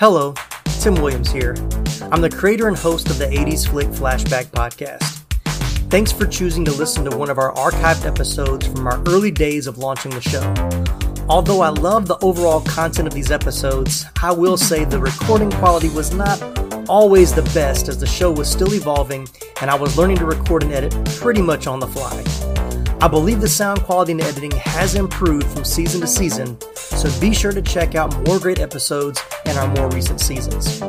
Hello, Tim Williams here. I'm the creator and host of the 80s Flick Flashback Podcast. Thanks for choosing to listen to one of our archived episodes from our early days of launching the show. Although I love the overall content of these episodes, I will say the recording quality was not always the best as the show was still evolving and I was learning to record and edit pretty much on the fly. I believe the sound quality and editing has improved from season to season, so be sure to check out more great episodes in our more recent seasons.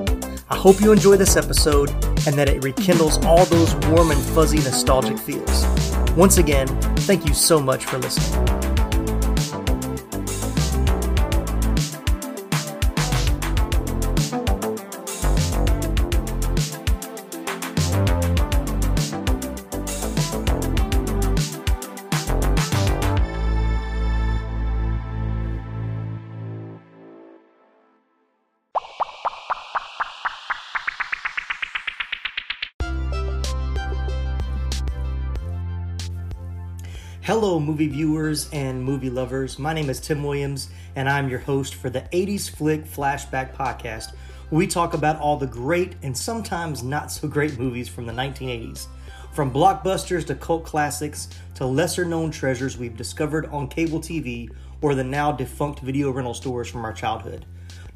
I hope you enjoy this episode and that it rekindles all those warm and fuzzy nostalgic feels. Once again, thank you so much for listening. Movie viewers and movie lovers. My name is Tim Williams, and I'm your host for the 80s Flick Flashback Podcast. We talk about all the great and sometimes not so great movies from the 1980s. From blockbusters to cult classics to lesser known treasures we've discovered on cable TV or the now defunct video rental stores from our childhood.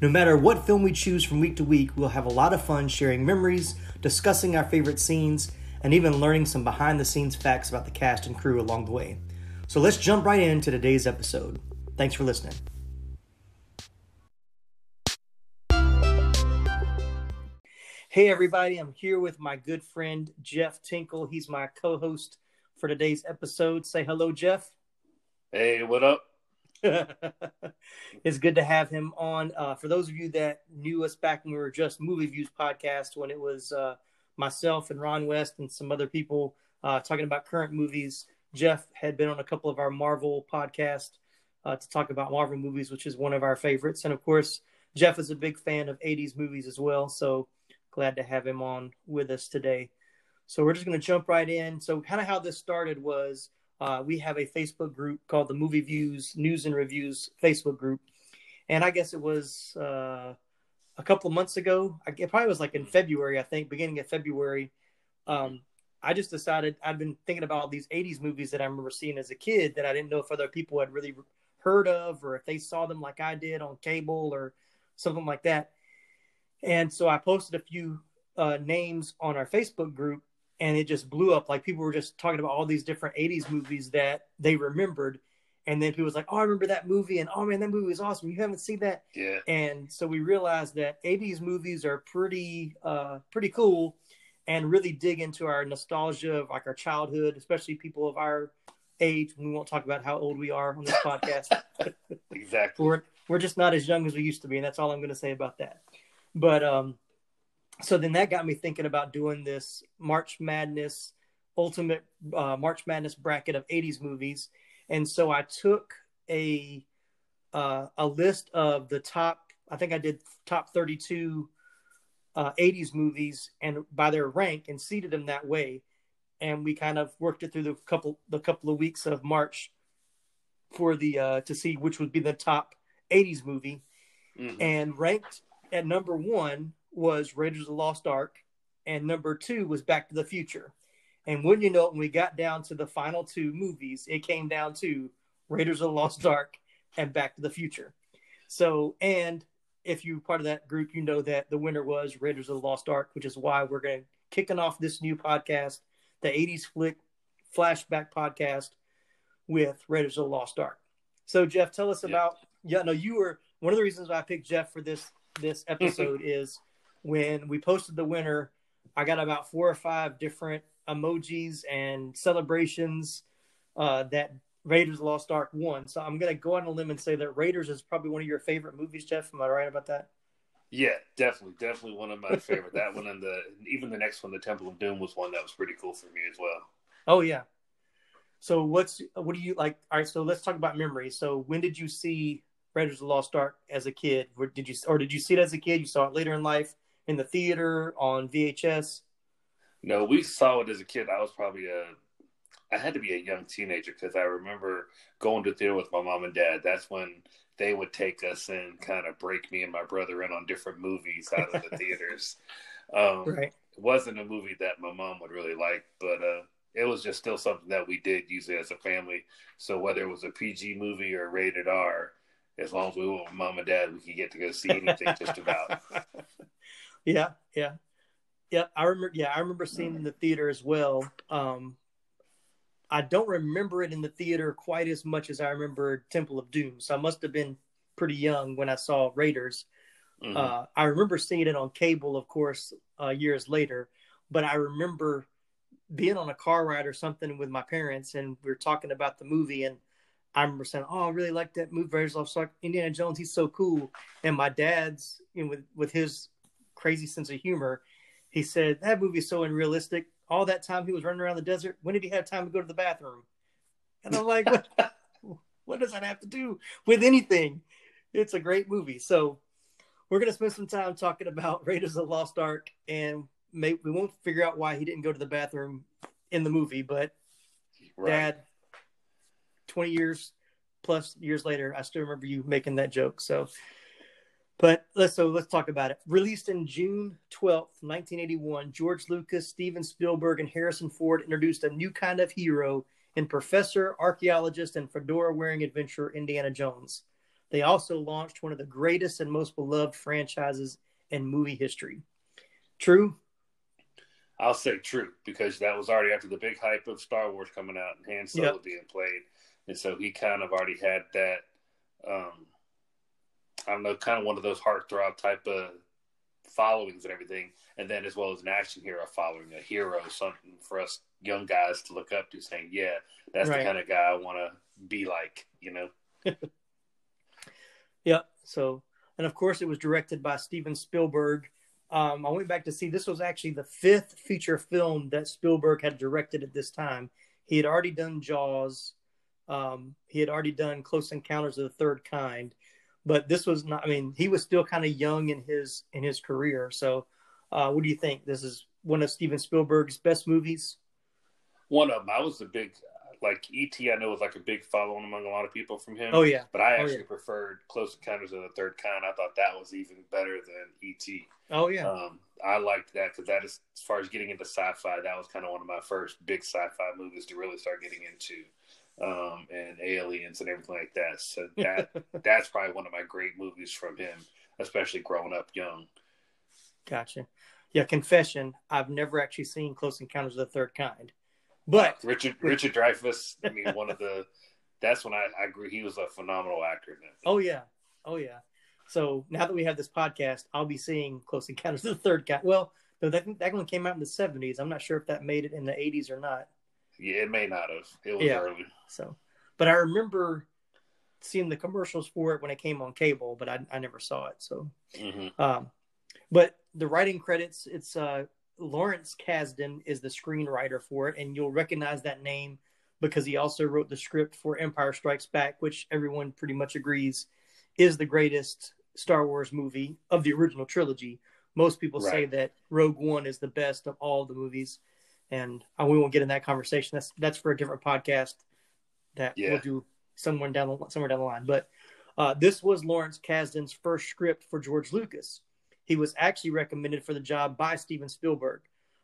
No matter what film we choose from week to week, we'll have a lot of fun sharing memories, discussing our favorite scenes, and even learning some behind the scenes facts about the cast and crew along the way. So let's jump right into today's episode. Thanks for listening. Hey, everybody, I'm here with my good friend Jeff Tinkle. He's my co host for today's episode. Say hello, Jeff. Hey, what up? it's good to have him on. Uh, for those of you that knew us back when we were just Movie Views podcast, when it was uh, myself and Ron West and some other people uh, talking about current movies. Jeff had been on a couple of our Marvel podcasts uh, to talk about Marvel movies, which is one of our favorites. And of course, Jeff is a big fan of 80s movies as well. So glad to have him on with us today. So we're just going to jump right in. So, kind of how this started was uh, we have a Facebook group called the Movie Views News and Reviews Facebook group. And I guess it was uh, a couple of months ago. It probably was like in February, I think, beginning of February. Um, I just decided I'd been thinking about these 80s movies that I remember seeing as a kid that I didn't know if other people had really heard of or if they saw them like I did on cable or something like that. And so I posted a few uh, names on our Facebook group and it just blew up. Like people were just talking about all these different 80s movies that they remembered. And then people was like, "Oh, I remember that movie," and "Oh man, that movie was awesome." You haven't seen that? Yeah. And so we realized that '80s movies are pretty, uh, pretty cool, and really dig into our nostalgia of like our childhood, especially people of our age. We won't talk about how old we are on this podcast. exactly. We're we're just not as young as we used to be, and that's all I'm going to say about that. But um, so then that got me thinking about doing this March Madness ultimate uh, March Madness bracket of '80s movies and so I took a uh, a list of the top. I think I did top 32 uh, 80s movies and by their rank and seeded them that way. And we kind of worked it through the couple the couple of weeks of March for the uh, to see which would be the top 80s movie. Mm-hmm. And ranked at number one was Raiders of the Lost Ark, and number two was Back to the Future. And wouldn't you know it, when we got down to the final two movies, it came down to Raiders of the Lost Ark and Back to the Future. So, and if you're part of that group, you know that the winner was Raiders of the Lost Ark, which is why we're going to kicking off this new podcast, the 80s Flick Flashback Podcast with Raiders of the Lost Ark. So, Jeff, tell us about. Yeah, no, you were one of the reasons I picked Jeff for this this episode is when we posted the winner. I got about four or five different emojis and celebrations uh, that Raiders Lost Ark won. So I'm going to go on a limb and say that Raiders is probably one of your favorite movies, Jeff. Am I right about that? Yeah, definitely, definitely one of my favorite. that one and the even the next one, the Temple of Doom, was one that was pretty cool for me as well. Oh yeah. So what's what do you like? All right, so let's talk about memories. So when did you see Raiders of the Lost Ark as a kid? Did you or did you see it as a kid? You saw it later in life in the theater on VHS? No, we saw it as a kid. I was probably a I had to be a young teenager because I remember going to theater with my mom and dad. That's when they would take us and kind of break me and my brother in on different movies out of the theaters. Um, right. It wasn't a movie that my mom would really like, but uh, it was just still something that we did usually as a family. So whether it was a PG movie or rated R, as long as we were with mom and dad, we could get to go see anything just about. Yeah, yeah, yeah. I remember. Yeah, I remember seeing in the theater as well. Um, I don't remember it in the theater quite as much as I remember Temple of Doom. So I must have been pretty young when I saw Raiders. Mm-hmm. Uh, I remember seeing it on cable, of course, uh, years later. But I remember being on a car ride or something with my parents, and we were talking about the movie, and I remember saying, "Oh, I really like that movie, Raiders of Ark. Indiana Jones. He's so cool." And my dad's, you know, with with his crazy sense of humor, he said that movie is so unrealistic. All that time he was running around the desert, when did he have time to go to the bathroom? And I'm like, what, what does that have to do with anything? It's a great movie. So we're gonna spend some time talking about Raiders of the Lost Ark, and may, we won't figure out why he didn't go to the bathroom in the movie, but right. Dad, twenty years plus years later, I still remember you making that joke. So, but let's so let's talk about it. Released in June twelfth, nineteen eighty one, George Lucas, Steven Spielberg, and Harrison Ford introduced a new kind of hero in Professor, Archaeologist, and fedora wearing adventurer Indiana Jones. They also launched one of the greatest and most beloved franchises in movie history. True? I'll say true because that was already after the big hype of Star Wars coming out and Han Solo yep. being played, and so he kind of already had that. Um, I don't know, kind of one of those heartthrob type of followings and everything, and then as well as an action hero following a hero, something for us young guys to look up to, saying, "Yeah, that's right. the kind of guy I want to be like," you know. Yeah. So, and of course, it was directed by Steven Spielberg. Um, I went back to see this was actually the fifth feature film that Spielberg had directed at this time. He had already done Jaws. Um, he had already done Close Encounters of the Third Kind, but this was not. I mean, he was still kind of young in his in his career. So, uh, what do you think? This is one of Steven Spielberg's best movies. One of them. I was a big like ET, I know was like a big following among a lot of people from him. Oh yeah, but I oh, actually yeah. preferred Close Encounters of the Third Kind. I thought that was even better than ET. Oh yeah, um, I liked that because that is as far as getting into sci-fi, that was kind of one of my first big sci-fi movies to really start getting into, um, and aliens and everything like that. So that that's probably one of my great movies from him, especially growing up young. Gotcha. Yeah, confession. I've never actually seen Close Encounters of the Third Kind. But Richard Richard Dreyfuss, I mean, one of the that's when I, I agree he was a phenomenal actor. Oh yeah, oh yeah. So now that we have this podcast, I'll be seeing Close Encounters of the Third Kind. Well, that that one came out in the seventies. I'm not sure if that made it in the eighties or not. Yeah, it may not have. It was yeah. early. So, but I remember seeing the commercials for it when it came on cable, but I, I never saw it. So, mm-hmm. um, but the writing credits, it's uh, Lawrence Kasdan is the screenwriter for it, and you'll recognize that name because he also wrote the script for Empire Strikes Back, which everyone pretty much agrees is the greatest Star Wars movie of the original trilogy. Most people right. say that Rogue One is the best of all the movies, and uh, we won't get in that conversation. That's that's for a different podcast that yeah. we'll do somewhere down the, somewhere down the line. But uh, this was Lawrence Kasdan's first script for George Lucas. He was actually recommended for the job by Steven Spielberg.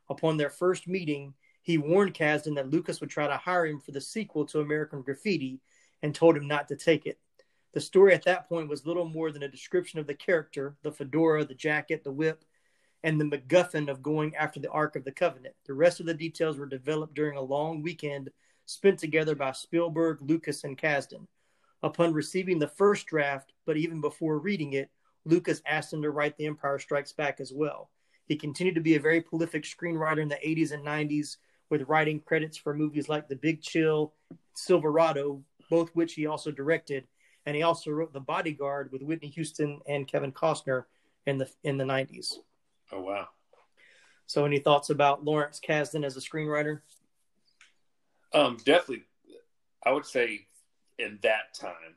Upon their first meeting, he warned Kasdan that Lucas would try to hire him for the sequel to American Graffiti and told him not to take it. The story at that point was little more than a description of the character, the fedora, the jacket, the whip, and the MacGuffin of going after the Ark of the Covenant. The rest of the details were developed during a long weekend spent together by Spielberg, Lucas, and Kasdan. Upon receiving the first draft, but even before reading it, Lucas asked him to write The Empire Strikes Back as well. He continued to be a very prolific screenwriter in the 80s and 90s, with writing credits for movies like The Big Chill, Silverado, both which he also directed, and he also wrote The Bodyguard with Whitney Houston and Kevin Costner in the in the 90s. Oh wow! So, any thoughts about Lawrence Kasdan as a screenwriter? Um, definitely, I would say in that time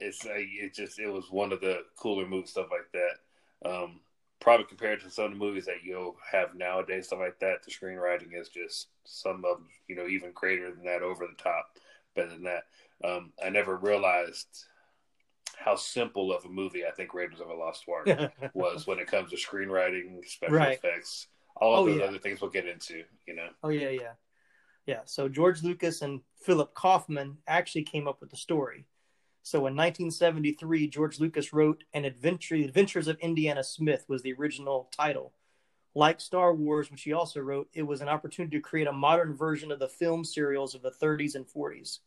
it's uh, it just it was one of the cooler moves stuff like that. Um, probably compared to some of the movies that you'll have nowadays, stuff like that, the screenwriting is just some of you know even greater than that, over the top, better than that. Um, I never realized how simple of a movie I think Raiders of the Lost Ark was when it comes to screenwriting, special right. effects, all of oh, those yeah. other things we'll get into. You know. Oh yeah, yeah, yeah. So George Lucas and Philip Kaufman actually came up with the story. So in 1973, George Lucas wrote "An Adventure: Adventures of Indiana Smith" was the original title. Like Star Wars, which he also wrote, it was an opportunity to create a modern version of the film serials of the 30s and 40s.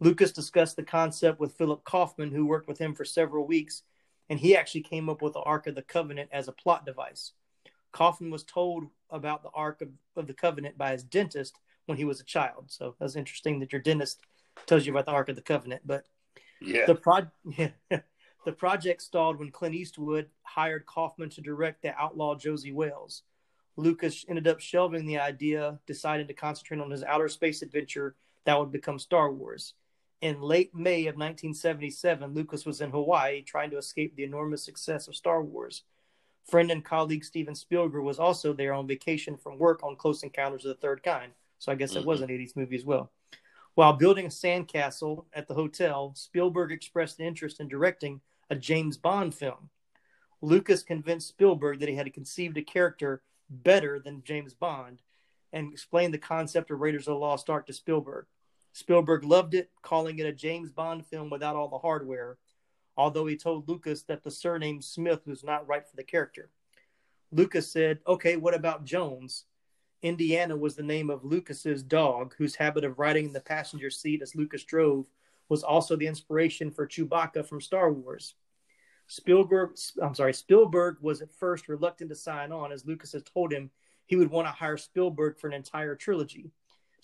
Lucas discussed the concept with Philip Kaufman, who worked with him for several weeks, and he actually came up with the Ark of the Covenant as a plot device. Kaufman was told about the Ark of, of the Covenant by his dentist when he was a child. So that's interesting that your dentist tells you about the Ark of the Covenant. But yeah, the pro yeah, the project stalled when Clint Eastwood hired Kaufman to direct the outlaw Josey Wales. Lucas ended up shelving the idea, deciding to concentrate on his outer space adventure that would become Star Wars. In late May of 1977, Lucas was in Hawaii trying to escape the enormous success of Star Wars. Friend and colleague Steven Spielberg was also there on vacation from work on Close Encounters of the Third Kind. So I guess it mm-hmm. was an 80s movie as well. While building a sandcastle at the hotel, Spielberg expressed an interest in directing a James Bond film. Lucas convinced Spielberg that he had conceived a character better than James Bond and explained the concept of Raiders of the Lost Ark to Spielberg. Spielberg loved it, calling it a James Bond film without all the hardware, although he told Lucas that the surname Smith was not right for the character. Lucas said, Okay, what about Jones? Indiana was the name of Lucas's dog, whose habit of riding in the passenger seat as Lucas drove was also the inspiration for Chewbacca from Star Wars. Spielberg, I'm sorry, Spielberg was at first reluctant to sign on, as Lucas had told him he would want to hire Spielberg for an entire trilogy.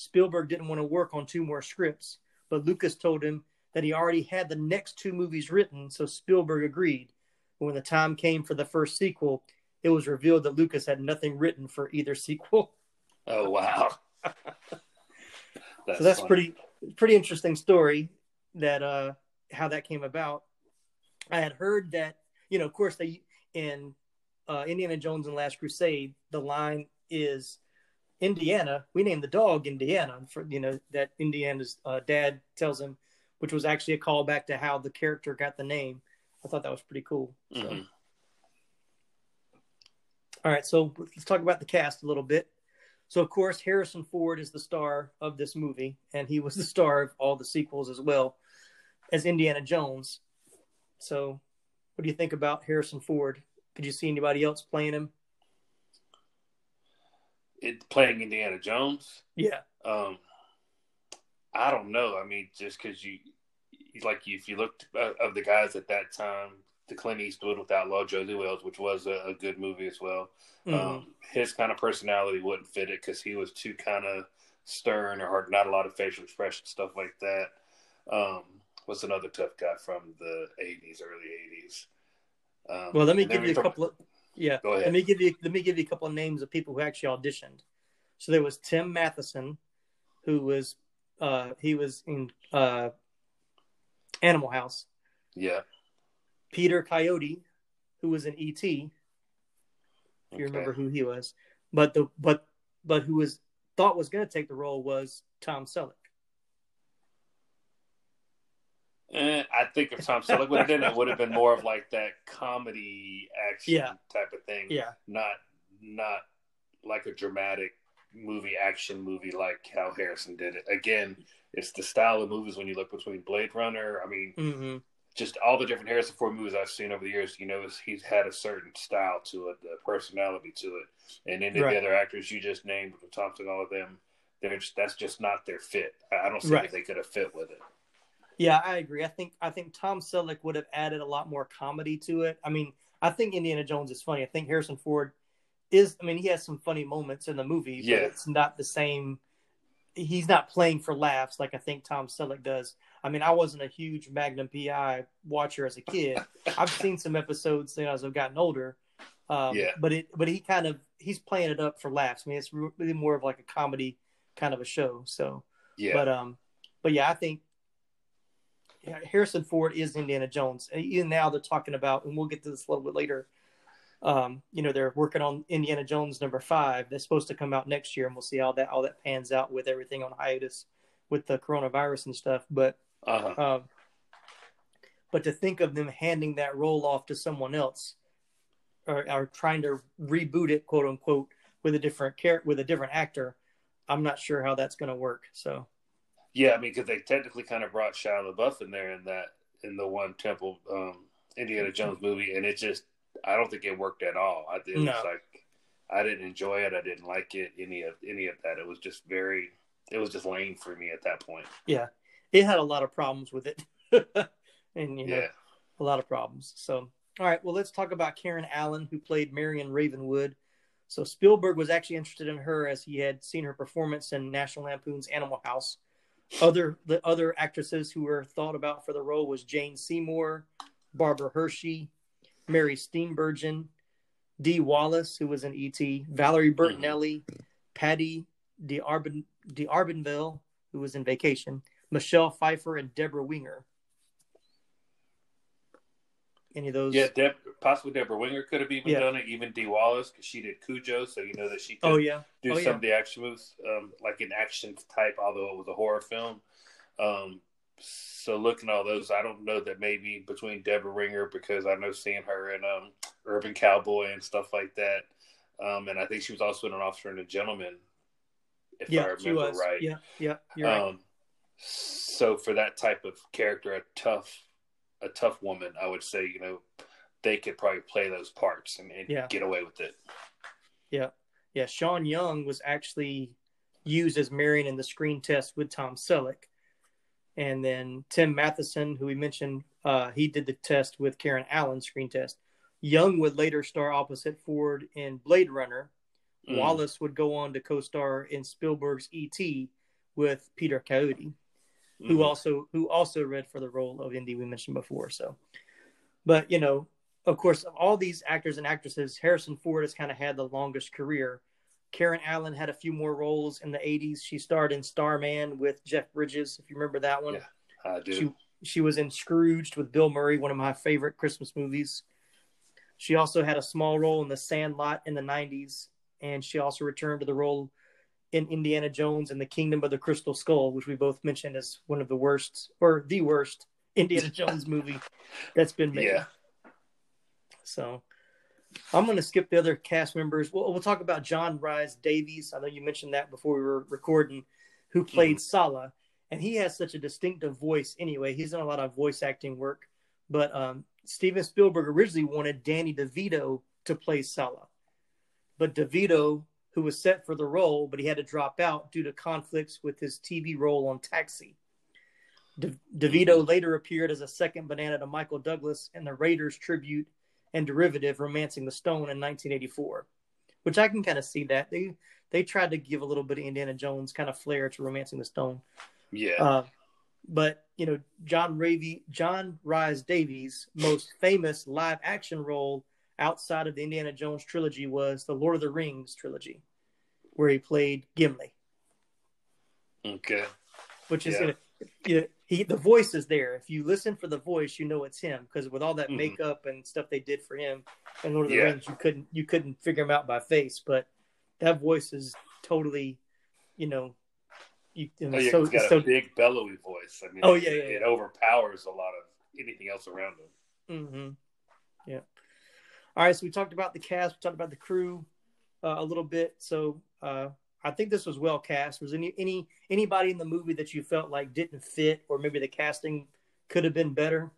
Spielberg didn't want to work on two more scripts, but Lucas told him that he already had the next two movies written, so Spielberg agreed. But when the time came for the first sequel, it was revealed that Lucas had nothing written for either sequel. Oh wow. that's so that's funny. pretty pretty interesting story that uh how that came about. I had heard that, you know, of course they in uh, Indiana Jones and Last Crusade, the line is Indiana. We named the dog Indiana for you know that Indiana's uh, dad tells him, which was actually a callback to how the character got the name. I thought that was pretty cool. So. Mm-hmm. All right, so let's talk about the cast a little bit. So, of course, Harrison Ford is the star of this movie, and he was the star of all the sequels as well as Indiana Jones. So, what do you think about Harrison Ford? Could you see anybody else playing him? It playing Indiana Jones. Yeah. Um, I don't know. I mean, just because you, like, if you looked uh, of the guys at that time, the Clint Eastwood with Outlaw Josey Wales, which was a, a good movie as well. Mm-hmm. Um, his kind of personality wouldn't fit it because he was too kind of stern or hard, not a lot of facial expression stuff like that. Um, what's another tough guy from the '80s, early '80s? Um, well, let me give you a couple of yeah. Go ahead. Let me give you let me give you a couple of names of people who actually auditioned. So there was Tim Matheson, who was uh he was in uh Animal House. Yeah. Peter Coyote, who was in ET. If you okay. remember who he was. But the but but who was thought was gonna take the role was Tom Selleck. Eh, I think if Tom Selleck would have done it, would have been more of like that comedy action yeah. type of thing. Yeah. Not not like a dramatic movie action movie like how Harrison did it. Again, it's the style of movies when you look between Blade Runner. I mean, mm-hmm. just all the different Harrison Ford movies I've seen over the years. You know, he's had a certain style to it, the personality to it, and then right. the other actors you just named, Thompson, all of them, they're just, that's just not their fit. I don't see right. that they could have fit with it. Yeah, I agree. I think I think Tom Selleck would have added a lot more comedy to it. I mean, I think Indiana Jones is funny. I think Harrison Ford is. I mean, he has some funny moments in the movie, yeah. but it's not the same. He's not playing for laughs like I think Tom Selleck does. I mean, I wasn't a huge Magnum PI watcher as a kid. I've seen some episodes as I've gotten older. Um, yeah. But it, but he kind of he's playing it up for laughs. I mean, it's really more of like a comedy kind of a show. So, yeah. But um, but yeah, I think Harrison Ford is Indiana Jones. And even now they're talking about, and we'll get to this a little bit later, Um, you know, they're working on Indiana Jones number five. That's supposed to come out next year, and we'll see how that all that pans out with everything on hiatus with the coronavirus and stuff. But Uh-huh. um, but to think of them handing that role off to someone else, or, or trying to reboot it, quote unquote, with a different character, with a different actor, I'm not sure how that's going to work. So Yeah, I mean, because they technically kind of brought Shia LaBeouf in there in that in the one Temple um, Indiana Jones movie, and it just I don't think it worked at all. I it was like I didn't enjoy it. I didn't like it. Any of any of that. It was just very. It was just lame for me at that point. yeah, it had a lot of problems with it, and you know, Yeah. a lot of problems. So, all right, well, let's talk about Karen Allen, who played Marion Ravenwood. So Spielberg was actually interested in her as he had seen her performance in National Lampoon's Animal House. Other the other actresses who were thought about for the role was Jane Seymour, Barbara Hershey, Mary Steenburgen, Dee Wallace, who was in E.T., Valerie mm-hmm. Bertinelli, Patti DeArben, D'Arbanville, who was in Vacation, Michelle Pfeiffer, and Deborah Winger. Any of those? Yeah, Deb, possibly Deborah Winger could have even Yeah. done it. Even Dee Wallace because she did Cujo, so you know that she could Oh yeah. do Oh, some yeah. of the action moves, um, like an action type, although it was a horror film. Um, so looking at all those, I don't know that maybe between Deborah Winger because I know seeing her in um, Urban Cowboy and stuff like that, um, and I think she was also in an Officer and a Gentleman, if I remember she was. right. Yeah, yeah, you're right. Um, so for that type of character, a tough, a tough woman, I would say, you know, they could probably play those parts and, and Yeah. get away with it. Yeah, yeah. Sean Young was actually used as Marion in the screen test with Tom Selleck, and then Tim Matheson, who we mentioned, uh, he did the test with Karen Allen screen test. Young would later star opposite Ford in Blade Runner. Mm. Wallace would go on to co-star in Spielberg's E.T. with Peter Coyote. Who Mhm. also who also read for the role of Indy we mentioned before. So, but you know, of course, of all these actors and actresses, Harrison Ford has kind of had the longest career. Karen Allen had a few more roles in the '80s. She starred in Starman with Jeff Bridges, if you remember that one. Yeah. I do. She she was in Scrooged with Bill Murray, one of my favorite Christmas movies. She also had a small role in The Sandlot in the '90s, and she also returned to the role in Indiana Jones and the Kingdom of the Crystal Skull, which we both mentioned as one of the worst or the worst Indiana Jones movie that's been made. Yeah. So I'm going to skip the other cast members. We'll, we'll talk about John Rhys Davies. I know you mentioned that before we were recording, who played Sallah, and he has such a distinctive voice. Anyway, he's done a lot of voice acting work, but um, Steven Spielberg originally wanted Danny DeVito to play Sallah, but DeVito, who was set for the role, but he had to drop out due to conflicts with his TV role on Taxi. De- DeVito later appeared as a second banana to Michael Douglas in the Raiders tribute and derivative Romancing the Stone in 1984, which I can kind of see that they they tried to give a little bit of Indiana Jones kind of flair to Romancing the Stone. Yeah. Uh, but you know, John Ravy, John Rhys Davies' most famous live action role outside of the Indiana Jones trilogy was the Lord of the Rings trilogy, where he played Gimli, okay. which is Yeah. you know, you know, he the voice is there. If you listen for the voice, you know it's him because with all that Mhm. makeup and stuff they did for him in Lord of the Yeah. Rings, you couldn't you couldn't figure him out by face, but that voice is totally, you know, you, you know, Oh, yeah, so he's got so a big bellowy voice. I mean, Oh, it, yeah, it yeah. overpowers a lot of anything else around him. Mm-hmm. Yeah. All right. So we talked about the cast. We talked about the crew uh, a little bit. So uh, I think this was well cast. Was any any anybody in the movie that you felt like didn't fit, or maybe the casting could have been better?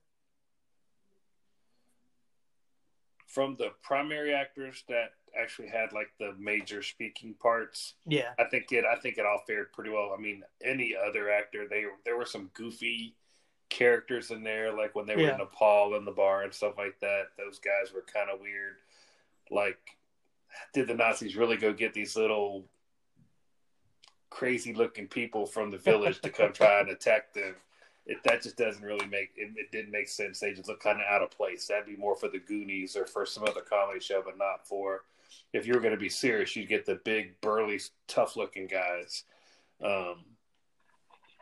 From the primary actors that actually had like the major speaking parts, Yeah. I think it. I think it all fared pretty well. I mean, any other actor, they there were some goofy characters in there, like when they were Yeah. in Nepal in the bar and stuff like that. Those guys were kind of weird. Like, did the Nazis really go get these little crazy looking people from the village to come try and attack them? It, that just doesn't really make it, it didn't make sense. They just look kind of out of place. That'd be more for the Goonies or for some other comedy show, but not for if you were going to be serious. You'd get the big, burly, tough looking guys. Um,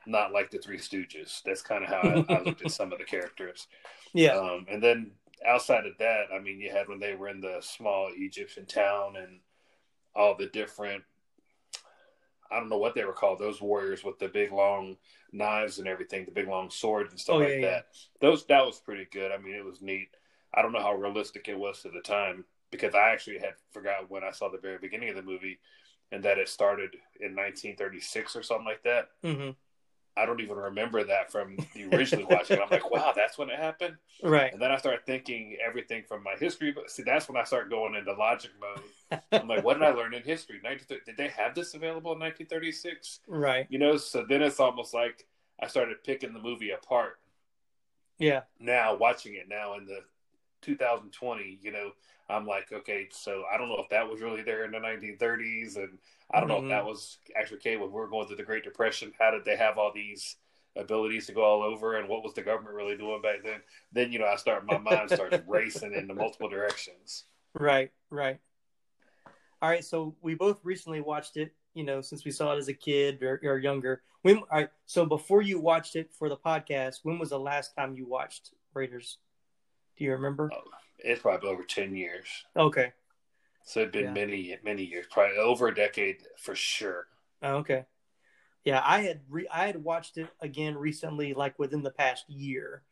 not like the Three Stooges. That's kind of how I, I looked at some of the characters. Yeah. Um, and then outside of that, I mean, you had when they were in the small Egyptian town and all the different. I don't know what they were called. Those warriors with the big long knives and everything, the big long swords and stuff oh, like yeah, that. Yeah. Those that was pretty good. I mean, it was neat. I don't know how realistic it was at the time because I actually had forgot when I saw the very beginning of the movie and that it started in 1936 or something like that. Mm-hmm. I don't even remember that from the originally watching. I'm like, wow, that's when it happened, right? And then I start thinking everything from my history. But see, that's when I start going into logic mode. I'm like, what did I learn in history? Did they have this available in 1936? Right. You know, so then it's almost like I started picking the movie apart. Yeah. Now watching it now in the 2020, you know, I'm like, okay, so I don't know if that was really there in the 1930s, and I don't mm-hmm. know if that mm-hmm. was actually okay when we were going through the Great Depression. How did they have all these abilities to go all over, and what was the government really doing back then? Then you know, I start my mind starts racing into multiple directions. Right, right. All right, so we both recently watched it. You know, since we saw it as a kid or, or younger. When all right, so before you watched it for the podcast, when was the last time you watched Raiders? Do you remember? Oh, it's probably over ten years. Okay. So it'd been yeah. many, many years, probably over a decade for sure. Oh, okay. Yeah, I had re- I had watched it again recently, like within the past year,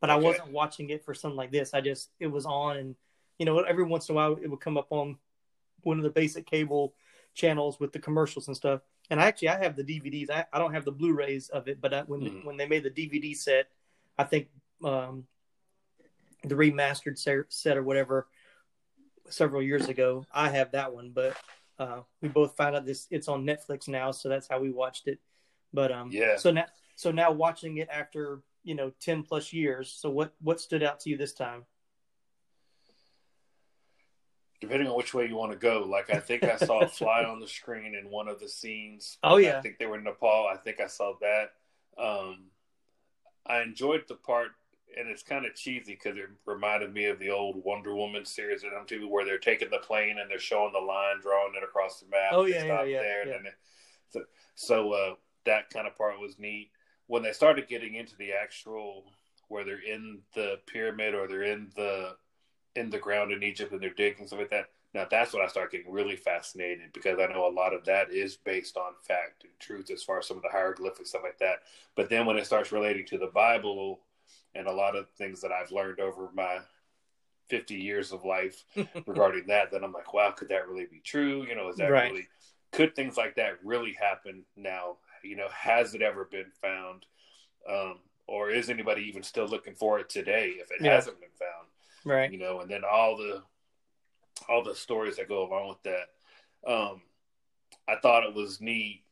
but okay. I wasn't watching it for something like this. I just it was on, and you know, every once in a while it would come up on one of the basic cable channels with the commercials and stuff. And I actually I have the DVDs. I, I don't have the Blu-rays of it, but I, when mm. when they made the DVD set, I think um, the remastered set or whatever several years ago. I have that one, but uh, we both found out this it's on Netflix now, so that's how we watched it. But um, yeah. So now, so now watching it after you know ten plus years. So what what stood out to you this time? Depending on which way you want to go, like I think I saw a fly on the screen in one of the scenes. Oh yeah, I think they were in Nepal. I think I saw that. Um, I enjoyed the part and it's kind of cheesy because it reminded me of the old Wonder Woman series at MTV where they're taking the plane and they're showing the line, drawing it across the map. Oh yeah, yeah, yeah, there, yeah. It, so, so uh, that kind of part was neat. When they started getting into the actual where they're in the pyramid or they're in the in the ground in Egypt and they're digging stuff like that. Now that's when I start getting really fascinated because I know a lot of that is based on fact and truth as far as some of the hieroglyphics stuff like that. But then when it starts relating to the Bible and a lot of things that I've learned over my 50 years of life regarding that, then I'm like, wow, could that really be true? You know, is that right. really, could things like that really happen now? You know, has it ever been found? Um, or is anybody even still looking for it today if it yeah. hasn't been found? Right. You know, and then all the, all the stories that go along with that. Um, I thought it was neat.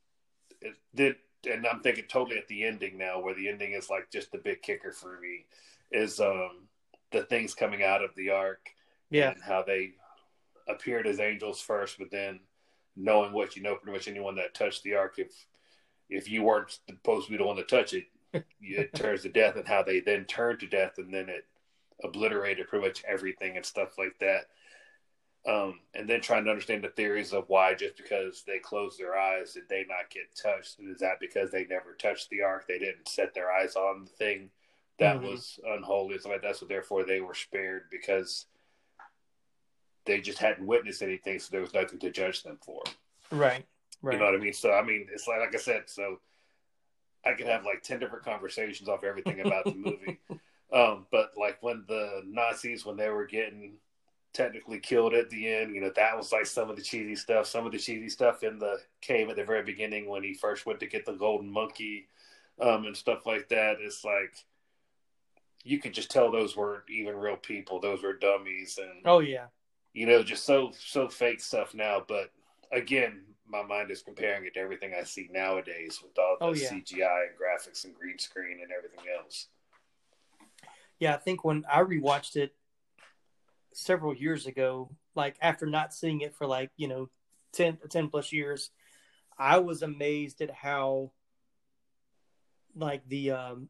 It did and I'm thinking totally at the ending now, where the ending is like just the big kicker for me, is um, the things coming out of the ark, yeah, and how they appeared as angels first, but then knowing what you know, pretty much anyone that touched the ark, if if you weren't supposed to be the one to touch it, it turns to death, and how they then turned to death, and then it obliterated pretty much everything and stuff like that um, and then trying to understand the theories of why just because they closed their eyes did they not get touched? And is that because they never touched the ark? They didn't set their eyes on the thing that mm-hmm. was unholy so like that. So therefore they were spared because they just hadn't witnessed anything so there was nothing to judge them for. Right right you know what i mean? So i mean it's like like i said so i could have like 10 different conversations off everything about the movie. Um, but like when the nazis when they were getting technically killed at the end. You know, that was like some of the cheesy stuff. Some of the cheesy stuff in the cave at the very beginning when he first went to get the golden monkey um, and stuff like that. It's like you could just tell those weren't even real people; those were dummies. And oh yeah, you know, just so so fake stuff now. But again, my mind is comparing it to everything I see nowadays with all the oh, yeah. CGI and graphics and green screen and everything else. Yeah, I think when I rewatched it several years ago, like after not seeing it for like, you know, 10, 10 plus years, I was amazed at how like the um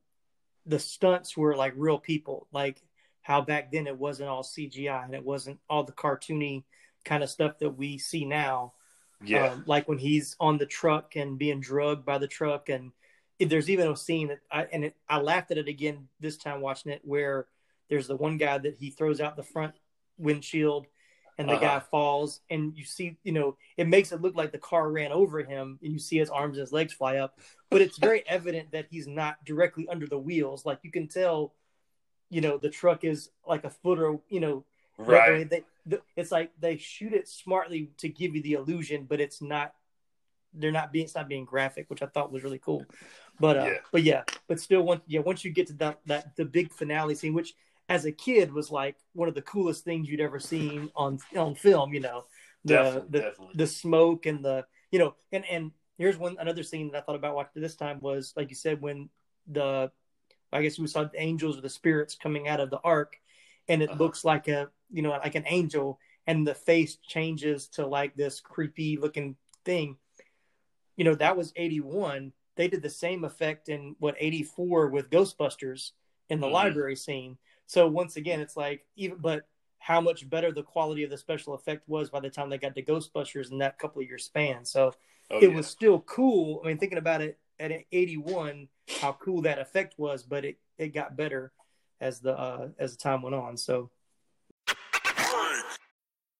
the stunts were like real people, like how back then it wasn't all CGI and it wasn't all the cartoony kind of stuff that we see now. Yeah. Um, like when he's on the truck and being drugged by the truck and there's even a scene that I and it, I laughed at it again this time watching it where there's the one guy that he throws out the front windshield and the uh-huh. guy falls and you see you know it makes it look like the car ran over him and you see his arms and his legs fly up but it's very evident that he's not directly under the wheels like you can tell you know the truck is like a foot or you know right they, they, it's like they shoot it smartly to give you the illusion but it's not they're not being it's not being graphic which i thought was really cool but uh yeah. but yeah but still once yeah once you get to that that the big finale scene which as a kid was like one of the coolest things you'd ever seen on on film. You know, the definitely, the, definitely. the smoke and the you know, and and here's one another scene that I thought about watching this time was like you said when the I guess we saw the angels or the spirits coming out of the ark, and it uh-huh. looks like a you know like an angel, and the face changes to like this creepy looking thing. You know that was eighty one. They did the same effect in what eighty four with Ghostbusters in the mm-hmm. library scene so once again, it's like even but how much better the quality of the special effect was by the time they got to Ghostbusters in that couple of year span. So oh, it yeah. was still cool. I mean, thinking about it at 81, how cool that effect was, but it, it got better as the uh, as the time went on. So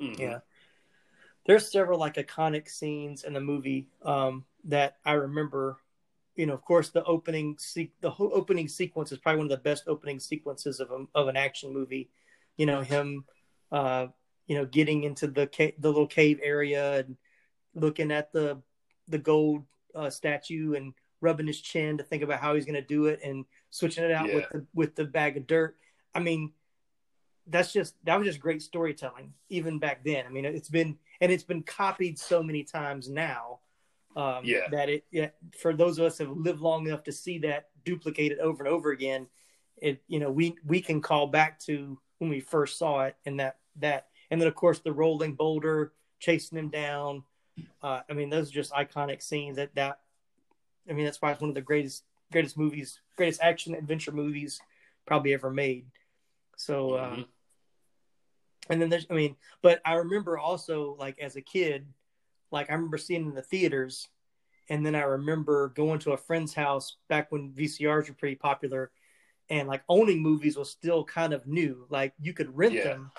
Mm-hmm. Yeah. There's several like iconic scenes in the movie um, that I remember. You know, of course, the opening se- the whole opening sequence is probably one of the best opening sequences of a, of an action movie. You know, him, uh, you know, getting into the ca- the little cave area and looking at the the gold uh, statue and rubbing his chin to think about how he's going to do it and switching it out yeah. with the with the bag of dirt. I mean, that's just that was just great storytelling even back then. I mean, it's been and it's been copied so many times now. Um, yeah. That it yeah, for those of us who have lived long enough to see that duplicated over and over again, it you know we we can call back to when we first saw it and that that and then of course the rolling boulder chasing him down. Uh, I mean, those are just iconic scenes. That that I mean, that's why it's one of the greatest greatest movies, greatest action adventure movies probably ever made. So. Uh, mm-hmm. Uh, and then there's, I mean, but I remember also like as a kid, like I remember seeing in the theaters, and then I remember going to a friend's house back when VCRs were pretty popular, and like owning movies was still kind of new. Like you could rent yeah. them,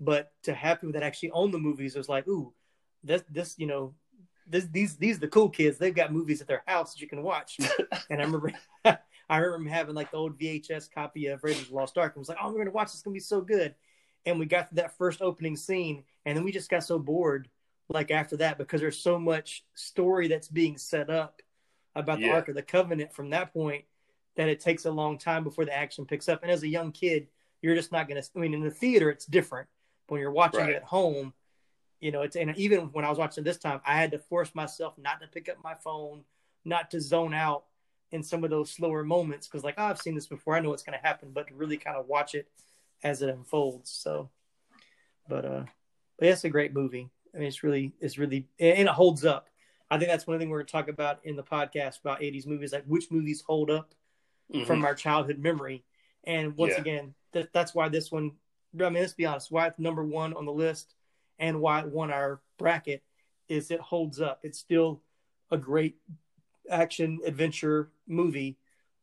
but to have people that actually own the movies was like, ooh, this this you know, this these these the cool kids. They've got movies at their house that you can watch. and I remember. I remember having like the old VHS copy of Raiders of the Lost Ark. I was like, "Oh, we're gonna watch this. It's gonna be so good." And we got to that first opening scene and then we just got so bored like after that because there's so much story that's being set up about the yeah. ark of the covenant from that point that it takes a long time before the action picks up and as a young kid you're just not going to i mean in the theater it's different when you're watching right. it at home you know it's and even when i was watching this time i had to force myself not to pick up my phone not to zone out in some of those slower moments because like oh, i've seen this before i know what's going to happen but to really kind of watch it as it unfolds. So, but uh, but yeah, it's a great movie. I mean, it's really, it's really, and it holds up. I think that's one thing we're going to talk about in the podcast about 80s movies, like which movies hold up mm-hmm. from our childhood memory. And once yeah. again, th- that's why this one, I mean, let's be honest, why it's number one on the list and why it won our bracket is it holds up. It's still a great action adventure movie,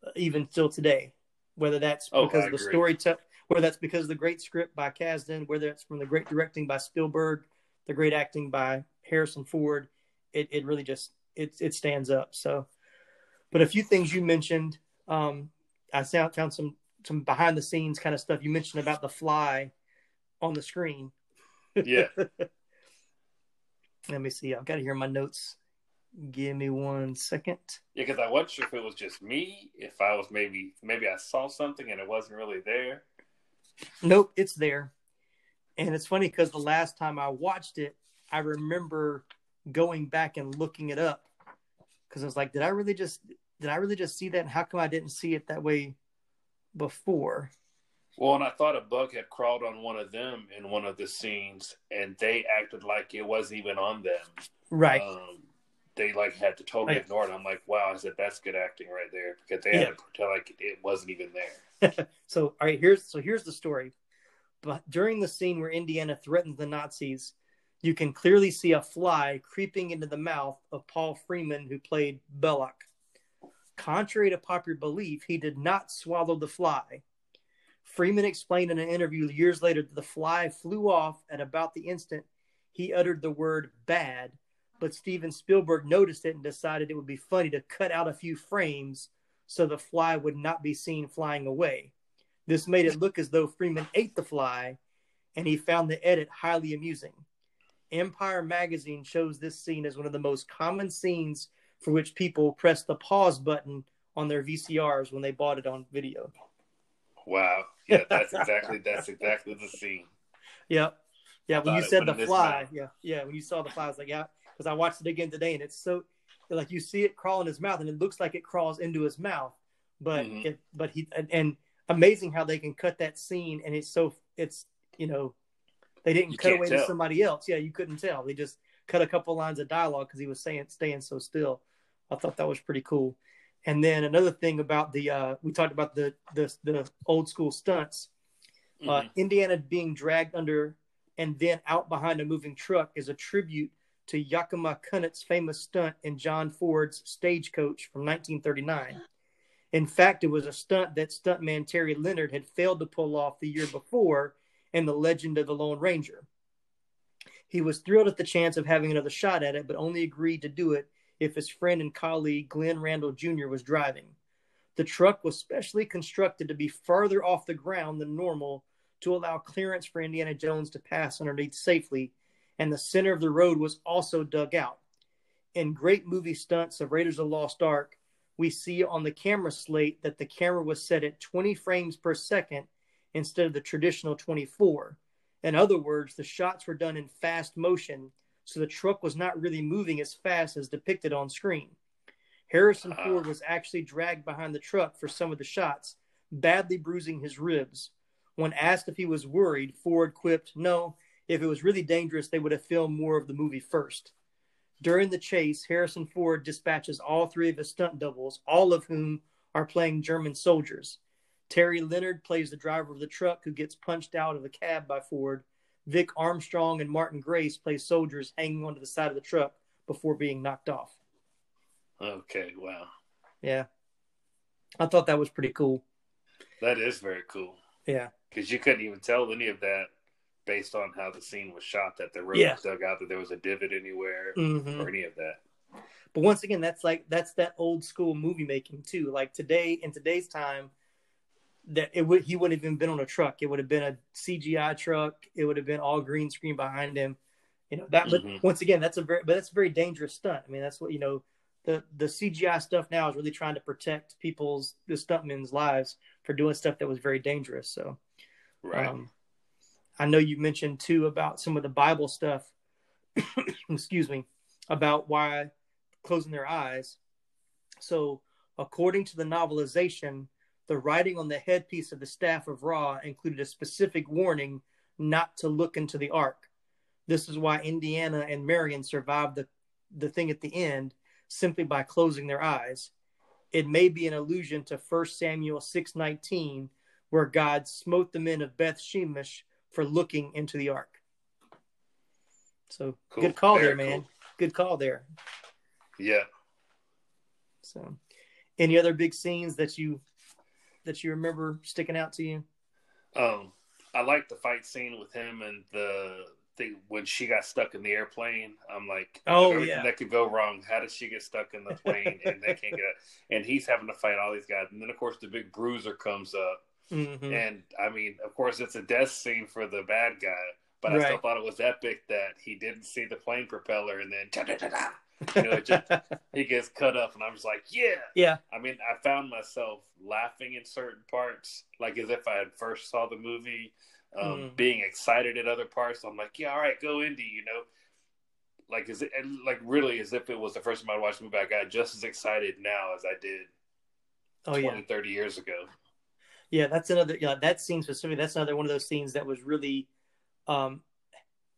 uh, even still today. Whether that's oh, because of the story, te- whether that's because of the great script by Kasdan, whether it's from the great directing by Spielberg, the great acting by Harrison Ford, it, it really just it it stands up. So, but a few things you mentioned, um, I found found some some behind the scenes kind of stuff you mentioned about the fly on the screen. Yeah. Let me see. I've got to hear my notes. Give me one second. Yeah, because I wasn't sure if it was just me, if I was maybe maybe I saw something and it wasn't really there. Nope, it's there. And it's funny because the last time I watched it, I remember going back and looking it up because I was like, did I really just did I really just see that? And how come I didn't see it that way before? Well, and I thought a bug had crawled on one of them in one of the scenes, and they acted like it wasn't even on them. Right. Um, they like had to totally Right. ignore it. I'm like, wow, I said that's good acting right there because they Yeah. had to pretend like it wasn't even there. so all right, here's so here's the story. But during the scene where Indiana threatens the Nazis, you can clearly see a fly creeping into the mouth of Paul Freeman, who played Belloq. Contrary to popular belief, he did not swallow the fly. Freeman explained in an interview years later that the fly flew off at about the instant he uttered the word bad, but Steven Spielberg noticed it and decided it would be funny to cut out a few frames so the fly would not be seen flying away. This made it look as though Freeman ate the fly, and he found the edit highly amusing. Empire magazine shows this scene as one of the most common scenes for which people press the pause button on their VCRs when they bought it on video. Wow, yeah, that's exactly that's exactly the scene. Yep. Yeah, when you said the fly, yeah, yeah, when you saw the fly, I was like, yeah, because I watched it again today, and it's so like you see it crawl in his mouth, and it looks like it crawls into his mouth, but Mhm. it, but he and, and amazing how they can cut that scene, and it's so it's you know they didn't You cut away to somebody else. Yeah, you couldn't tell. They just cut a couple lines of dialogue because he was saying staying so still. I thought that was pretty cool. And then another thing about the uh, we talked about the the the old school stunts. Uh, Mhm. Indiana being dragged under and then out behind a moving truck is a tribute to Yakima Canutt's famous stunt in John Ford's Stagecoach from 1939. In fact, it was a stunt that stuntman Terry Leonard had failed to pull off the year before in The Legend of the Lone Ranger. He was thrilled at the chance of having another shot at it, but only agreed to do it if his friend and colleague Glenn Randall Jr. was driving. The truck was specially constructed to be farther off the ground than normal to allow clearance for Indiana Jones to pass underneath safely, and the center of the road was also dug out. In great movie stunts of Raiders of the Lost Ark, we see on the camera slate that the camera was set at 20 frames per second instead of the traditional 24. In other words, the shots were done in fast motion, so the truck was not really moving as fast as depicted on screen. Harrison Ah. Ford was actually dragged behind the truck for some of the shots, badly bruising his ribs. When asked if he was worried, Ford quipped, No, if it was really dangerous, they would have filmed more of the movie first. During the chase, Harrison Ford dispatches all three of his stunt doubles, all of whom are playing German soldiers. Terry Leonard plays the driver of the truck who gets punched out of the cab by Ford. Vic Armstrong and Martin Grace play soldiers hanging onto the side of the truck before being knocked off. Okay, wow, Yeah. I thought that was pretty cool. that is very cool Yeah. because you couldn't even tell any of that based on how the scene was shot. That the road Yeah. dug out, that there was a divot anywhere, hmm or any of that. But once again, that's like that's that old school movie making too. Like today, in today's time, that it would he wouldn't have even been on a truck. It would have been a CGI truck. It would have been all green screen behind him. You know that. But Mhm. once again, that's a very but that's a very dangerous stunt. I mean, that's what you know. The the CGI stuff now is really trying to protect people's the stuntmen's lives for doing stuff that was very dangerous. So Right. um, I know you mentioned too about some of the Bible stuff. excuse me, about why closing their eyes. So, according to the novelization, the writing on the headpiece of the staff of Ra included a specific warning not to look into the ark. This is why Indiana and Marion survived the, the thing at the end simply by closing their eyes. It may be an allusion to 1 Samuel 6:19 where God smote the men of Beth Shemesh for looking into the ark. So Cool. good call Very there, man. cool. Good call there. yeah. So, any other big scenes that you that you remember sticking out to you? Um, I like the fight scene with him and the thing when she got stuck in the airplane. I'm like, Oh, everything yeah. that could go wrong. How did she get stuck in the plane and they can't get? Out? And he's having to fight all these guys, and then of course the big bruiser comes up, Mm-hmm. and I mean, of course it's a death scene for the bad guy, but I still thought it was epic that he didn't see the plane propeller, and then you know, it just he gets cut up, and I'm just like, yeah. yeah, I mean, I found myself laughing in certain parts, like as if I had first saw the movie, um, Mm. being excited at other parts. I'm like, yeah, all right, go Indy, you know. like is it like really as if it was the first time I watched the movie, I got just as excited now as I did Oh 20, yeah, 30 years ago. Yeah. That's another. Yeah, that scene specifically. That's another one of those scenes that was really, um,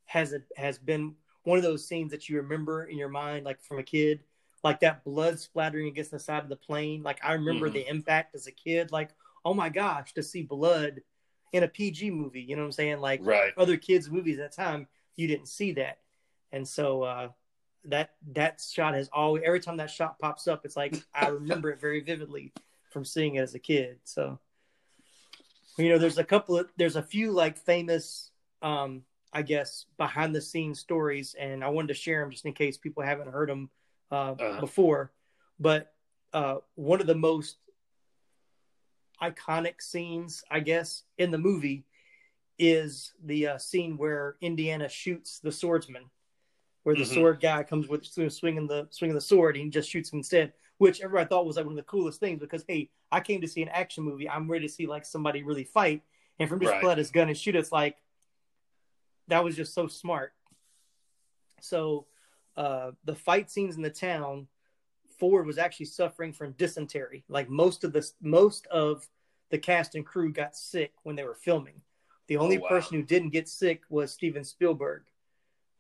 has a, has been one of those scenes that you remember in your mind, like from a kid, like that blood splattering against the side of the plane. Like I remember Mhm. the impact as a kid. Like oh my gosh, to see blood in a PG movie. You know what I'm saying? Like Right. other kids' movies at the time, you didn't see that. And so uh, that that shot has always every time that shot pops up, it's like I remember it very vividly from seeing it as a kid. So you know, there's a couple of there's a few like famous um I guess behind the scenes stories, and I wanted to share them just in case people haven't heard them uh, Uh-huh. before. But uh, one of the most iconic scenes, I guess, in the movie is the uh, scene where Indiana shoots the swordsman, where the Mhm. sword guy comes with swinging the swinging the sword, and he just shoots him instead. Which everybody thought was like one of the coolest things because hey, I came to see an action movie. I'm ready to see like somebody really fight, and from just Right. pull out his gun and shoot, it's like that was just so smart. So uh, the fight scenes in the town, Ford was actually suffering from dysentery. Like most of the most of the cast and crew got sick when they were filming. The only Oh, wow. person who didn't get sick was Steven Spielberg,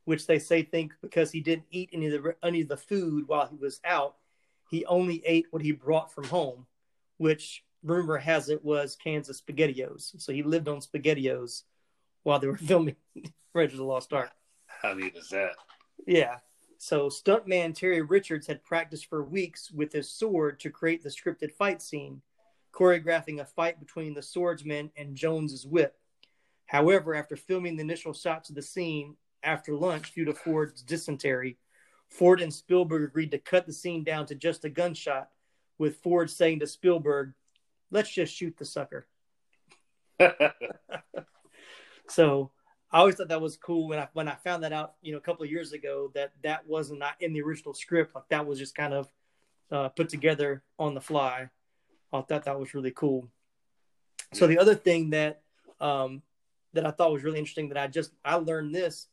which they say think because he didn't eat any of the any of the food while he was out, he only ate what he brought from home, which rumor has it was cans of spaghettios. So he lived on spaghettios while they were filming of the Lost Ark. How neat is that? Yeah. So stuntman Terry Richards had practiced for weeks with his sword to create the scripted fight scene, choreographing a fight between the swordsman and Jones's whip. However, after filming the initial shots of the scene after lunch due to Ford's dysentery, Ford and Spielberg agreed to cut the scene down to just a gunshot, with Ford saying to Spielberg, "Let's just shoot the sucker." So I always thought that was cool when I when I found that out, you know, a couple of years ago that that was not in the original script. Like that was just kind of uh, put together on the fly. I thought that was really cool. So the other thing that um, that I thought was really interesting that I just I learned this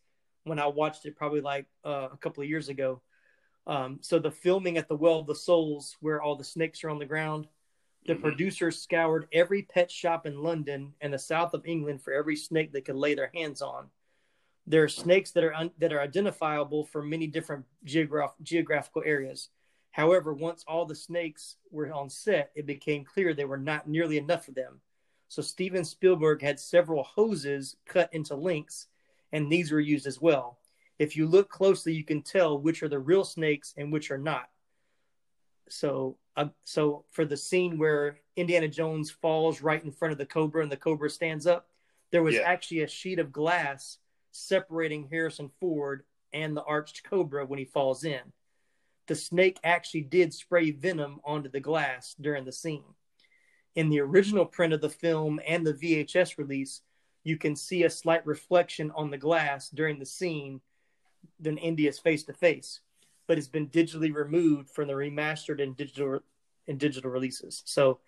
when I watched it probably like uh, a couple of years ago. Um, so the filming at the Well of the Souls, where all the snakes are on the ground, the Mhm. producers scoured every pet shop in London and the south of England for every snake they could lay their hands on. There are snakes that are un- that are identifiable from many different geograph- geographical areas. However, once all the snakes were on set, it became clear there were not nearly enough of them. So Steven Spielberg had several hoses cut into lengths, and these were used as well. If you look closely, you can tell which are the real snakes and which are not. So, uh, so for the scene where Indiana Jones falls right in front of the cobra and the cobra stands up, there was Yeah. actually a sheet of glass separating Harrison Ford and the arched cobra when he falls in. The snake actually did spray venom onto the glass during the scene. In the original print of the film and the VHS release, you can see a slight reflection on the glass during the scene than India's face to face, but it's been digitally removed from the remastered and digital and digital releases. So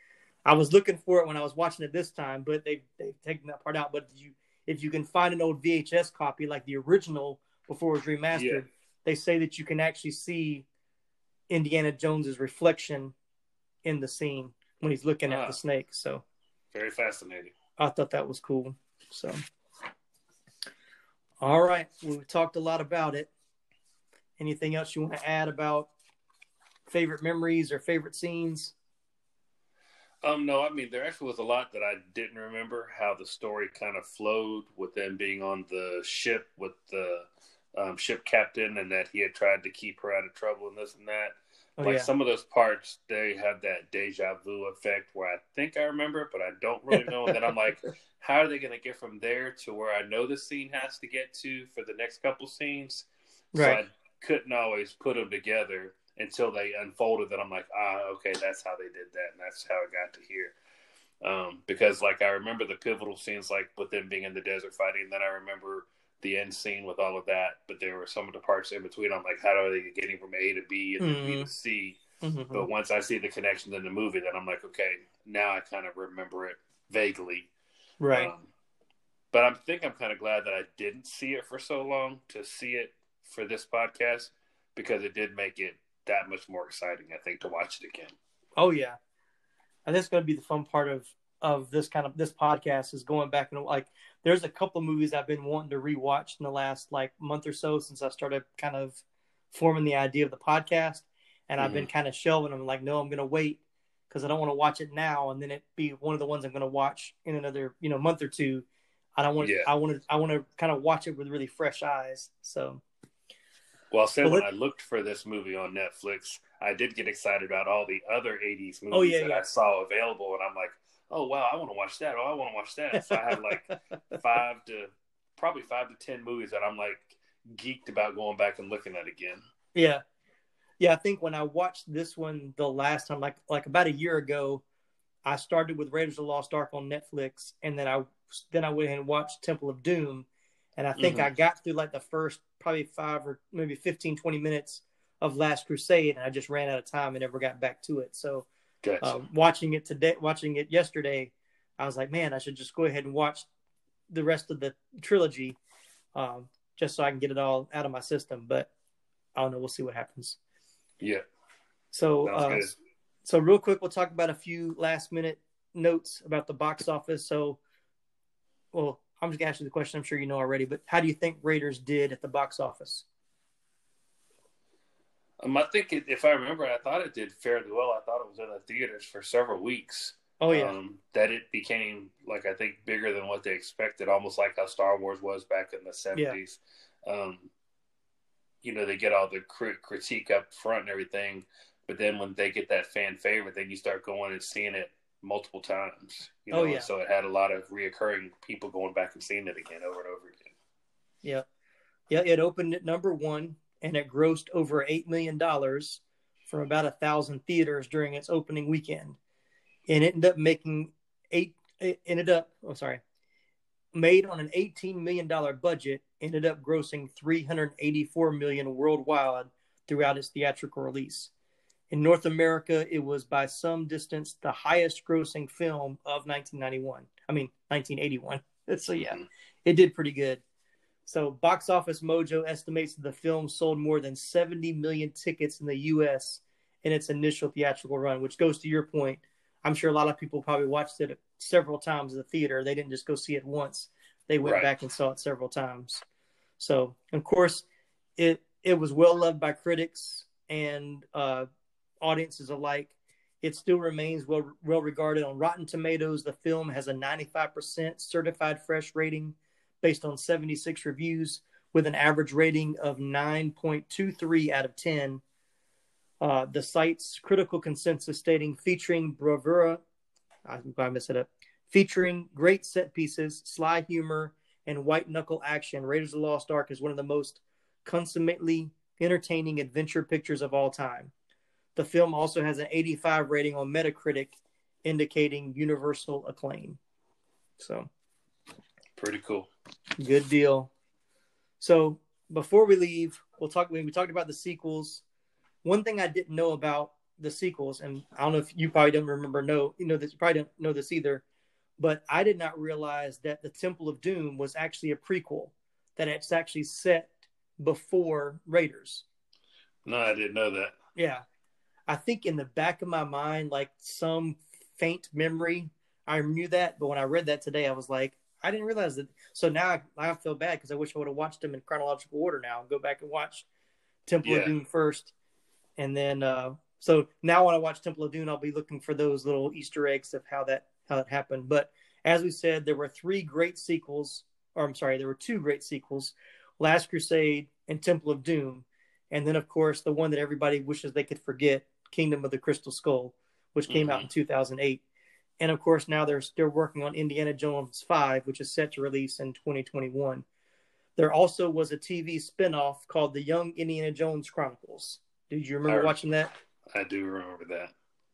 I was looking for it when I was watching it this time, but they've they've taken that part out. But you if you can find an old VHS copy like the original before it was remastered, Yeah. they say that you can actually see Indiana Jones's reflection in the scene when he's looking at Ah. the snake. So Very fascinating. I thought that was cool. So, all right, we've talked a lot about it. Anything else you want to add about favorite memories or favorite scenes? Um, no, I mean there actually was a lot that I didn't remember how the story kind of flowed with them being on the ship with the um, ship captain and that he had tried to keep her out of trouble and this and that. Oh like yeah, some of those parts, they have that deja vu effect where I think I remember it, but I don't really know. and then I'm like, how are they going to get from there to where I know the scene has to get to for the next couple scenes? So Right. I couldn't always put them together until they unfolded. That I'm like, ah, okay, that's how they did that, and that's how it got to here. Um, because like I remember the pivotal scenes, like with them being in the desert fighting. Then I remember the end scene with all of that. But there were some of the parts in between. I'm like, how are they getting from A to B and then B to C? Mhm. But once I see the connections in the movie, then I'm like, okay, now I kind of remember it vaguely. right. Um, but I think I'm kind of glad that I didn't see it for so long to see it for this podcast because it did make it that much more exciting. I think to watch it again. Oh yeah, and that's going to be the fun part of of this kind of this podcast is going back and like there's a couple of movies I've been wanting to rewatch in the last like month or so since I started kind of forming the idea of the podcast, and mm-hmm. I've been mm-hmm. kind of shelving them. Like, no, I'm going to wait because I don't want to watch it now and then it be one of the ones I'm going to watch in another you know month or two. I don't want. Yeah. I want to. I want to kind of watch it with really fresh eyes. So. Well, say when I looked for this movie on Netflix, I did get excited about all the other '80s movies oh, yeah, that yeah. I saw available, and I'm like, "Oh wow, I want to watch that! Oh, I want to watch that!" So I have like five to probably five to ten movies that I'm like geeked about going back and looking at again. Yeah, yeah. I think when I watched this one the last time, like like about a year ago, I started with Raiders of the Lost Ark on Netflix, and then I then I went ahead and watched Temple of Doom, and I think mm-hmm. I got through like the first probably five or maybe 15, 20 minutes of Last Crusade, and I just ran out of time and never got back to it. So, gotcha. uh, watching it today, watching it yesterday, I was like, man, I should just go ahead and watch the rest of the trilogy, um, just so I can get it all out of my system. But I don't know. We'll see what happens. Yeah. So, uh, so real quick, we'll talk about a few last minute notes about the box office. So, well, I'm just gonna ask you the question. I'm sure you know already, but how do you think Raiders did at the box office? Um, I think it, if I remember, I thought it did fairly well. I thought it was in the theaters for several weeks. Oh yeah. Um, that it became like I think bigger than what they expected, almost like how Star Wars was back in the seventies. Yeah. Um, you know, they get all the crit- critique up front and everything, but then when they get that fan favorite, then you start going and seeing it multiple times. You oh, know? Oh yeah. So it had a lot of reoccurring people going back and seeing it again over and over again. Yeah, yeah. It opened at number one, and it grossed over eight million dollars from about a thousand theaters during its opening weekend, and it ended up making eight. It ended up. Oh, sorry. Made on an eighteen million dollar budget, ended up grossing three hundred eighty four million worldwide throughout its theatrical release. In North America, it was by some distance the highest grossing film of 1991. I mean, 1981. So, yeah, mm-hmm. it did pretty good. So, Box Office Mojo estimates that the film sold more than 70 million tickets in the U.S. in its initial theatrical run, which goes to your point. I'm sure a lot of people probably watched it several times at the theater. They didn't just go see it once, they went right. back and saw it several times. So, of course, it it was well loved by critics and uh, audiences alike. It still remains well well regarded on Rotten Tomatoes. The film has a 95% certified fresh rating based on 76 reviews with an average rating of 9.23 out of 10. Uh, the site's critical consensus stating featuring bravura, I'm going to mess it up, featuring great set pieces, sly humor, and white knuckle action. Raiders of the Lost Ark is one of the most consummately entertaining adventure pictures of all time. The film also has an 85 rating on Metacritic, indicating universal acclaim. So, pretty cool. Good deal. So, before we leave, we'll talk. We talked about the sequels. One thing I didn't know about the sequels, and I don't know if you probably don't remember. No, you know this. You probably don't know this either. But I did not realize that the Temple of Doom was actually a prequel. That it's actually set before Raiders. No, I didn't know that. Yeah, I think in the back of my mind, like some faint memory, I knew that. But when I read that today, I was like, I didn't realize that. So now I, I feel bad because I wish I would have watched them in chronological order now and go back and watch Temple yeah. of Doom first. And then, uh, so now when I watch Temple of Doom, I'll be looking for those little Easter eggs of how that how that happened. But as we said, there were three great sequels, or I'm sorry, there were two great sequels: Last Crusade and Temple of Doom, and then of course the one that everybody wishes they could forget, Kingdom of the Crystal Skull, which came mm-hmm. out in 2008. And of course, now they're still working on Indiana Jones 5, which is set to release in 2021. There also was a TV spinoff called The Young Indiana Jones Chronicles. Did you remember I, watching that? I do remember that.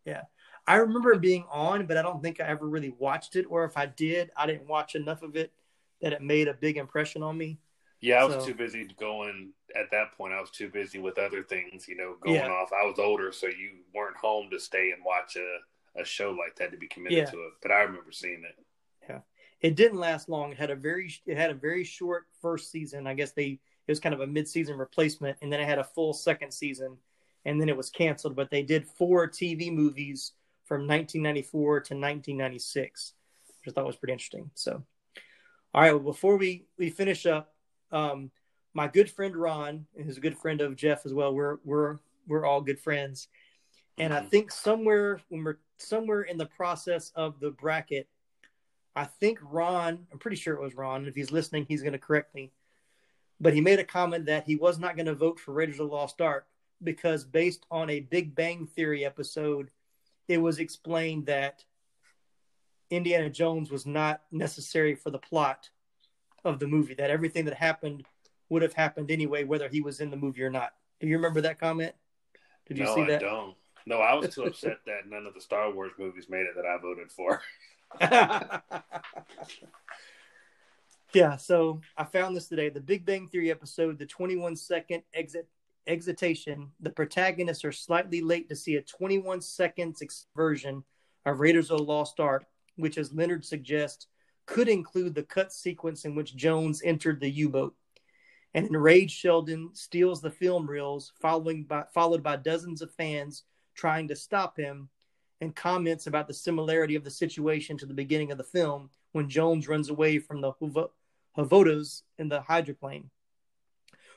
Yeah. I remember it being on, but I don't think I ever really watched it. Or if I did, I didn't watch enough of it that it made a big impression on me. Yeah, I was so, too busy going at that point. I was too busy with other things, you know, going yeah. off. I was older, so you weren't home to stay and watch a, a show like that to be committed yeah. to it. But I remember seeing it. Yeah, it didn't last long. It had a very it had a very short first season. I guess they It was kind of a mid-season replacement, and then it had a full second season, and then it was canceled. But they did four TV movies from 1994 to 1996, which I thought was pretty interesting. So, all right, well, before we we finish up, um, my good friend Ron, who's a good friend of Jeff as well. We're we're we're all good friends, and I think somewhere when we're somewhere in the process of the bracket, I think Ron, I'm pretty sure it was Ron. If he's listening, he's going to correct me. But he made a comment that he was not going to vote for Raiders of the Lost Ark because, based on a Big Bang Theory episode, it was explained that Indiana Jones was not necessary for the plot of the movie, that everything that happened would have happened anyway, whether he was in the movie or not. Do you remember that comment? Did you no, see that? I don't. No, I was too upset that none of the Star Wars movies made it that I voted for. yeah, so I found this today. The Big Bang Theory episode, the 21 second exit excitation. The protagonists are slightly late to see a 21 seconds version of Raiders of the Lost Ark, which, as Leonard suggests, could include the cut sequence in which Jones entered the U-boat. An enraged Sheldon steals the film reels, following by, followed by dozens of fans trying to stop him and comments about the similarity of the situation to the beginning of the film when Jones runs away from the Hovitos in the hydroplane.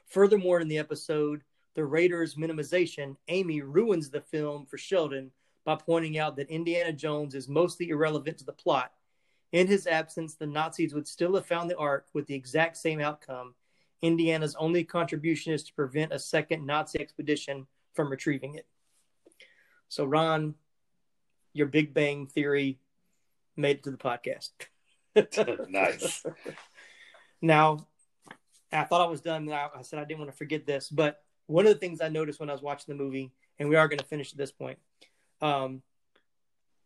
Furthermore, in the episode, the Raiders' minimization, Amy ruins the film for Sheldon by pointing out that Indiana Jones is mostly irrelevant to the plot. In his absence, the Nazis would still have found the Ark with the exact same outcome. Indiana's only contribution is to prevent a second Nazi expedition from retrieving it. So, Ron, your Big Bang Theory made it to the podcast. nice. Now, I thought I was done. I said I didn't want to forget this, but one of the things I noticed when I was watching the movie, and we are going to finish at this point, um,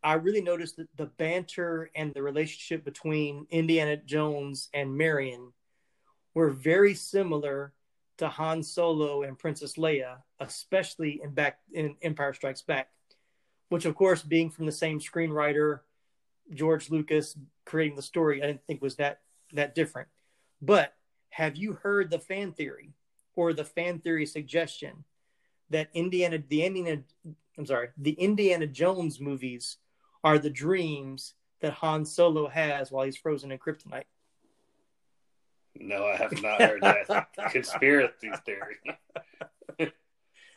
I really noticed that the banter and the relationship between Indiana Jones and Marion were very similar to Han Solo and Princess Leia, especially in back in Empire Strikes Back which of course being from the same screenwriter george lucas creating the story i didn't think was that that different. But have you heard the fan theory or the fan theory suggestion that indiana the indiana i'm sorry the indiana jones movies are the dreams that han solo has while he's frozen in kryptonite no i have not heard that conspiracy theory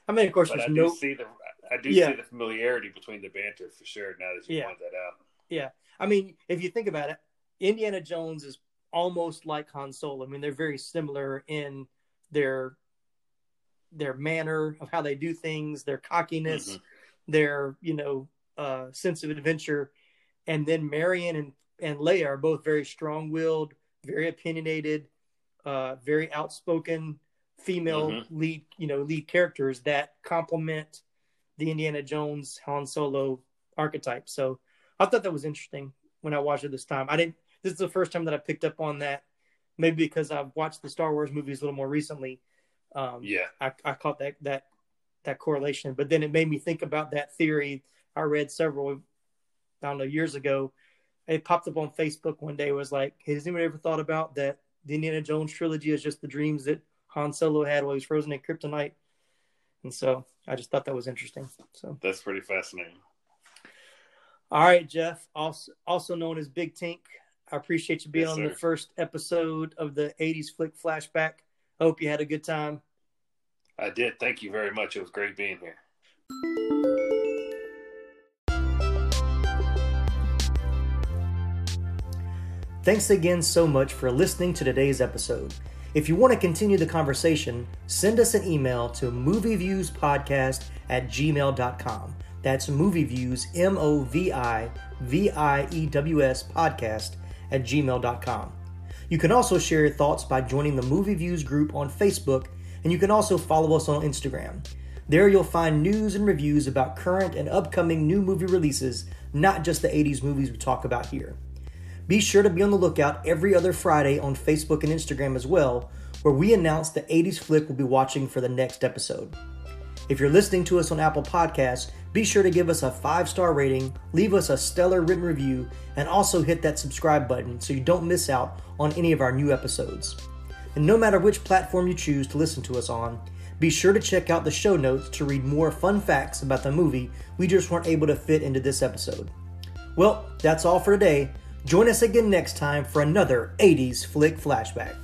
I mean, of course, but there's I no. See the, I do yeah. see the familiarity between the banter for sure. Now that you yeah. point that out. Yeah, I mean, if you think about it, Indiana Jones is almost like Han Solo. I mean, they're very similar in their their manner of how they do things, their cockiness, mm-hmm. their you know uh, sense of adventure, and then Marion and and Leia are both very strong willed, very opinionated, uh, very outspoken female mm-hmm. lead you know lead characters that complement the Indiana Jones Han Solo archetype. So I thought that was interesting when I watched it this time. I didn't. This is the first time that I picked up on that. Maybe because I've watched the Star Wars movies a little more recently. Um, yeah, I, I caught that that that correlation. But then it made me think about that theory I read several, I don't know, years ago. It popped up on Facebook one day. Was like, has anyone ever thought about that? The Indiana Jones trilogy is just the dreams that Han Solo had while he was frozen in kryptonite. And so I just thought that was interesting. So that's pretty fascinating. All right, Jeff, also also known as Big Tink. I appreciate you being yes, on sir. the first episode of the 80s Flick Flashback. I hope you had a good time. I did. Thank you very much. It was great being here. Thanks again so much for listening to today's episode. If you want to continue the conversation, send us an email to movieviewspodcast at gmail.com. That's movieviews, M O V I V I E W S podcast at gmail.com. You can also share your thoughts by joining the Movie Views group on Facebook, and you can also follow us on Instagram. There you'll find news and reviews about current and upcoming new movie releases, not just the 80s movies we talk about here. Be sure to be on the lookout every other Friday on Facebook and Instagram as well, where we announce the 80s flick we'll be watching for the next episode. If you're listening to us on Apple Podcasts, be sure to give us a five star rating, leave us a stellar written review, and also hit that subscribe button so you don't miss out on any of our new episodes. And no matter which platform you choose to listen to us on, be sure to check out the show notes to read more fun facts about the movie we just weren't able to fit into this episode. Well, that's all for today. Join us again next time for another 80s Flick Flashback.